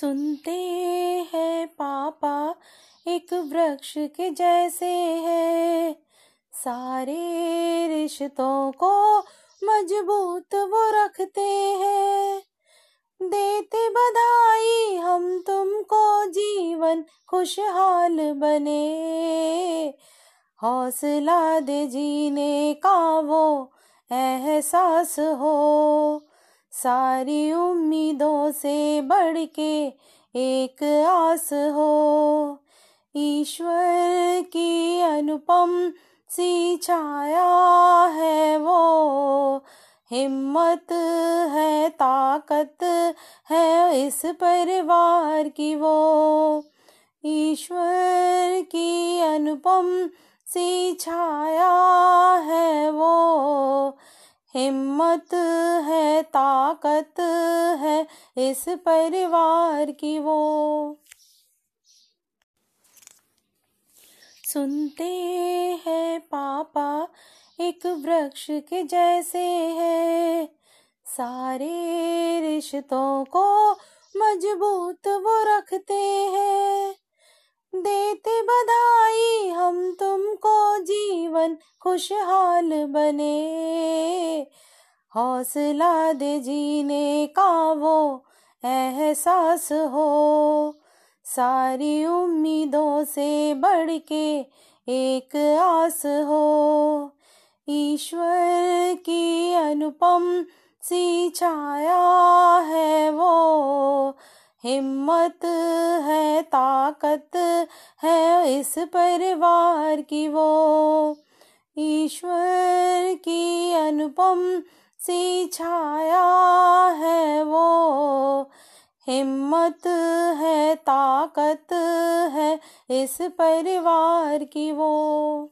सुनते हैं पापा, एक वृक्ष के जैसे है। सारे रिश्तों को मज़बूत वो रखते हैं। देते बधाई हम तुमको, जीवन खुशहाल बने। हौसला दे जीने का वो एहसास हो। सारी उम्मीदों से बढ़ के एक आस हो। ईश्वर की अनुपम सी छाया है वो। हिम्मत है, ताकत है इस परिवार की वो। ईश्वर की अनुपम सी छाया हिम्मत है, ताकत है इस परिवार की वो। सुनते हैं पापा, एक वृक्ष के जैसे है। सारे रिश्तों को मज़बूत वो रखते हैं। देते बधाई हम तुमको जीवन खुशहाल बने। हौसला दे जीने का वो एहसास हो। सारी उम्मीदों से बढ़ के एक आस हो। ईश्वर की अनुपम सी छाया है वो। हिम्मत है ताकत है इस परिवार की वो। ईश्वर की अनुपम सी छाया है वो। हिम्मत है, ताकत है इस परिवार की वो।